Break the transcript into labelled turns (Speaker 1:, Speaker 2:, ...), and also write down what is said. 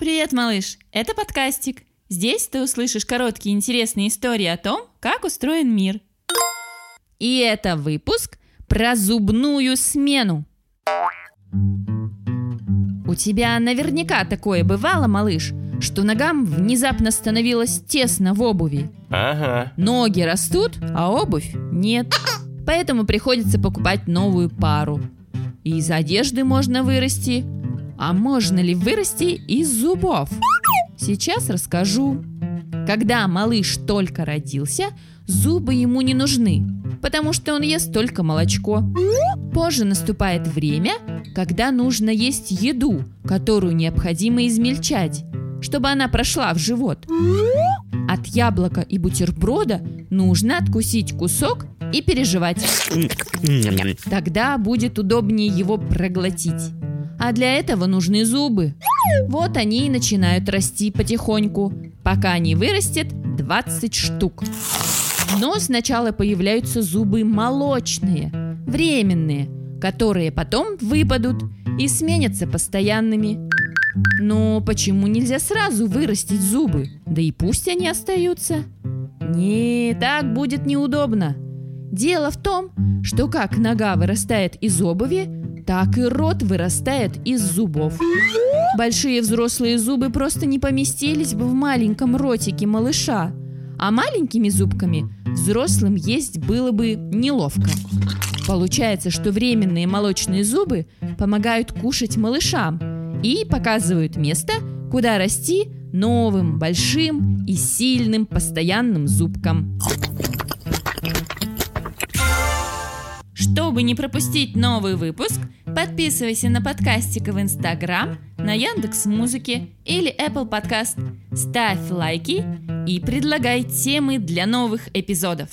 Speaker 1: Привет, малыш! Это подкастик. Здесь ты услышишь короткие интересные истории о том, как устроен мир. И это выпуск про зубную смену. У тебя наверняка такое бывало, малыш, что ногам внезапно становилось тесно в обуви.
Speaker 2: Ага.
Speaker 1: Ноги растут, а обувь нет. Поэтому приходится покупать новую пару. Из одежды можно вырасти. А можно ли вырасти из зубов? Сейчас расскажу. Когда малыш только родился, зубы ему не нужны, потому что он ест только молочко. Позже наступает время, когда нужно есть еду, которую необходимо измельчать, чтобы она прошла в живот. От яблока и бутерброда нужно откусить кусок и переживать. Тогда будет удобнее его проглотить. А для этого нужны зубы. Вот они и начинают расти потихоньку, пока не вырастет 20 штук. Но сначала появляются зубы молочные, временные, которые потом выпадут и сменятся постоянными. Но почему нельзя сразу вырастить зубы? Да и пусть они остаются. Не, так будет неудобно. Дело в том, что как нога вырастает из обуви, так и рот вырастает из зубов. Большие взрослые зубы просто не поместились бы в маленьком ротике малыша, а маленькими зубками взрослым есть было бы неловко. Получается, что временные молочные зубы помогают кушать малышам и показывают место, куда расти новым, большим и сильным постоянным зубкам. Чтобы не пропустить новый выпуск, подписывайся на подкастика в Инстаграм, на Яндекс Музыке или Apple Podcast. Ставь лайки и предлагай темы для новых эпизодов.